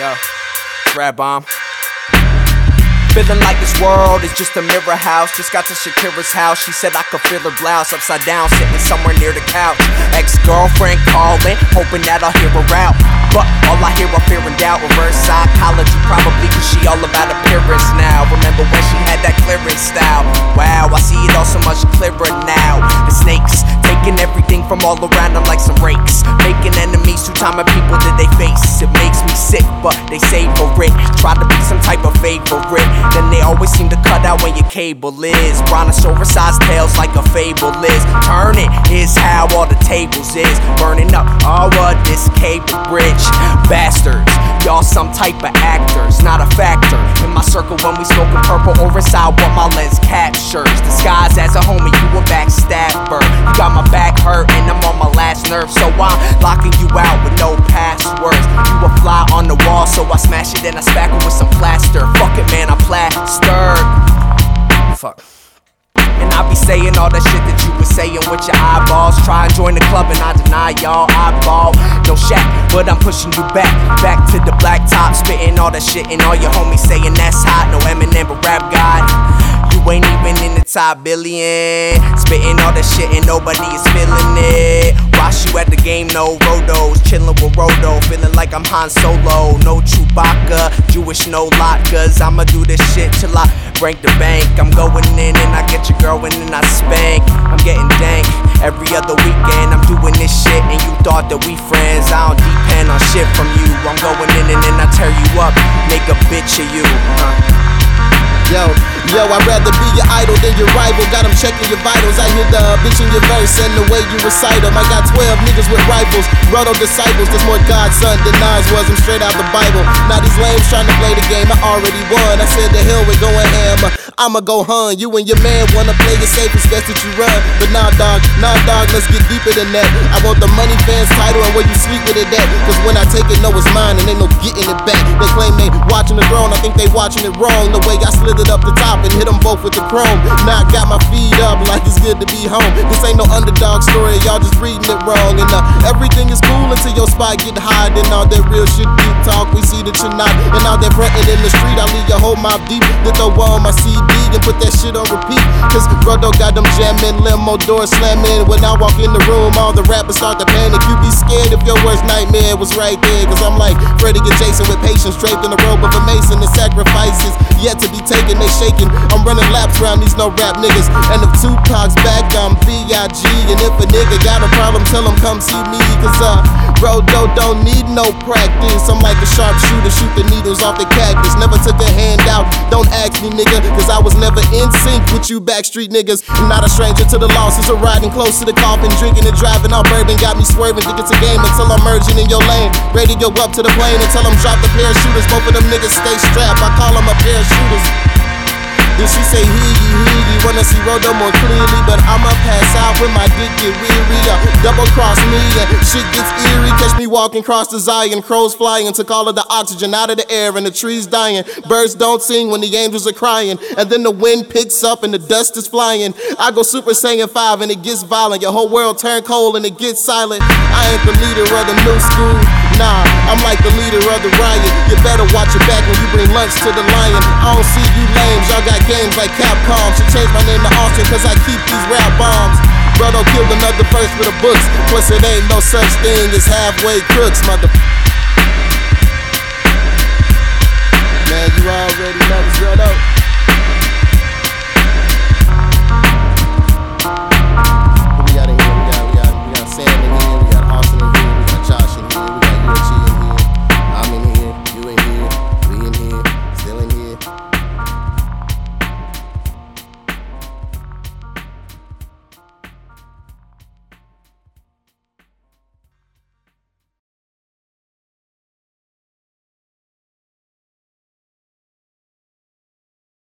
Yo, Rapbaum. Feeling like this world is just a mirror house. Just got to Shakira's house. She said I could feel her blouse upside down, sitting somewhere near the couch. Ex girlfriend calling, hoping that I'll hear her out. But all I hear are fear and doubt. Reverse psychology, probably cause she all about appearance now. Remember when she had that clearance style? Wow, I see it all so much clearer now. The snakes taking everything from all around them like some rakes. Making enemies, two time of people that they face. It makes me sick, but they savor it. Try to be some type of favorite. Then they always seem to cut out when your cable is. Brontosaurus fable is. Turn it is how all the tables is. Burning up all of this cable bridge. Bastards, y'all some type of actors, not a factor. In my circle when we smoking purple or inside what my lens captures. Disguised as a homie, you a backstabber. You got my back hurt and I'm on my last nerve. So I'm locking you out with no passwords. You a fly on the wall, so I smash it and I spackle with some plaster. Fuck it, man, I'm plastered. Fuck. Be saying all that shit that you was saying with your eyeballs. Try and join the club and I deny y'all eyeball. No shack, but I'm pushing you back. Back to the black top, spitting all that shit. And all your homies saying that's hot. No Eminem, but rap god. You ain't even in the top billion. Spitting all that shit and nobody is feeling it. Watch you at the game, no rodos. Chillin' with Rodo, feeling like I'm Han Solo. No Chewbacca, Jewish, no latkes. I'ma do this shit till I break the bank. I'm going in and I get your girl and then I spank. I'm getting dank every other weekend. I'm doing this shit and you thought that we friends. I don't depend on shit from you. I'm going in and then I tear you up, make a bitch of you. Huh? Yo, yo, I'd rather be your idol than your rival. Got them checking your vitals. I hear the bitch in your verse and the way you recite them. I got 12 niggas with rifles, Rodo disciples. There's more God, son than Nas was. I'm straight out the Bible. Now these lames trying to play the game. I already won. I said the hell with going ham. I'ma go hun. You and your man wanna play it safe, it's best that you run. But nah, dog, nah, dog, let's get deeper than that. I want the money fans title and where you sleep with it at. Cause when I take it, know it's mine and ain't no getting it back. They claim they watching the throne, I think they watching it wrong. The way I slid it up the top and hit them both with the chrome. Now I got my feet up like it's good to be home. This ain't no underdog story, y'all just reading it wrong. And uh, everything is cool until your spot get high. Then all that real shit deep talk, we see that you're not. And all that frontin' in the street, I leave your whole mouth deep. Then throw on my CD and put that shit on repeat. Cause Rodo got them jamming, limo doors slamming. When I walk in the room, all the rappers start to panic. You be scared if your worst nightmare was right there. Cause I'm like Freddy and Jason with patience, draped in the robe of a mason. The sacrifices yet to be taken, they shaking. I'm running laps around these no rap niggas. And if Tupac's back, I'm B.I.G. And if a nigga got a problem, tell him come see me. Cause uh, Rodo don't need no practice. I'm like a sharpshooter, shoot the needles off the cactus. Never took a handout, don't ask me, nigga. Cause I was never in sync with you backstreet niggas. I'm not a stranger to the losses of riding close to the coffin, drinking and driving all bourbon. Got me swerving, think it's a game until I'm merging in your lane. Ready to go up to the plane until I'm drop the parachuters. Both of them niggas stay strapped. I call them a shooters. Then she say heegee heegee, wanna see Rodo more clearly, but I'ma pass out when my dick get weary. Uh, double cross me and shit gets eerie. Catch me walking across the Zion, crows flying, took all of the oxygen out of the air and the trees dying. Birds don't sing when the angels are crying, and then the wind picks up and the dust is flying. I go Super Saiyan 5 and it gets violent. Your whole world turn cold and it gets silent. I ain't the leader of the new school. Nah, I'm like the leader of the riot. You better watch your back when you bring lunch to the lion. I don't see you lames, y'all got games like Capcom. Should change my name to Austin cause I keep these rap bombs. Brother killed another verse for the books. Plus it ain't no such thing as halfway crooks, mother.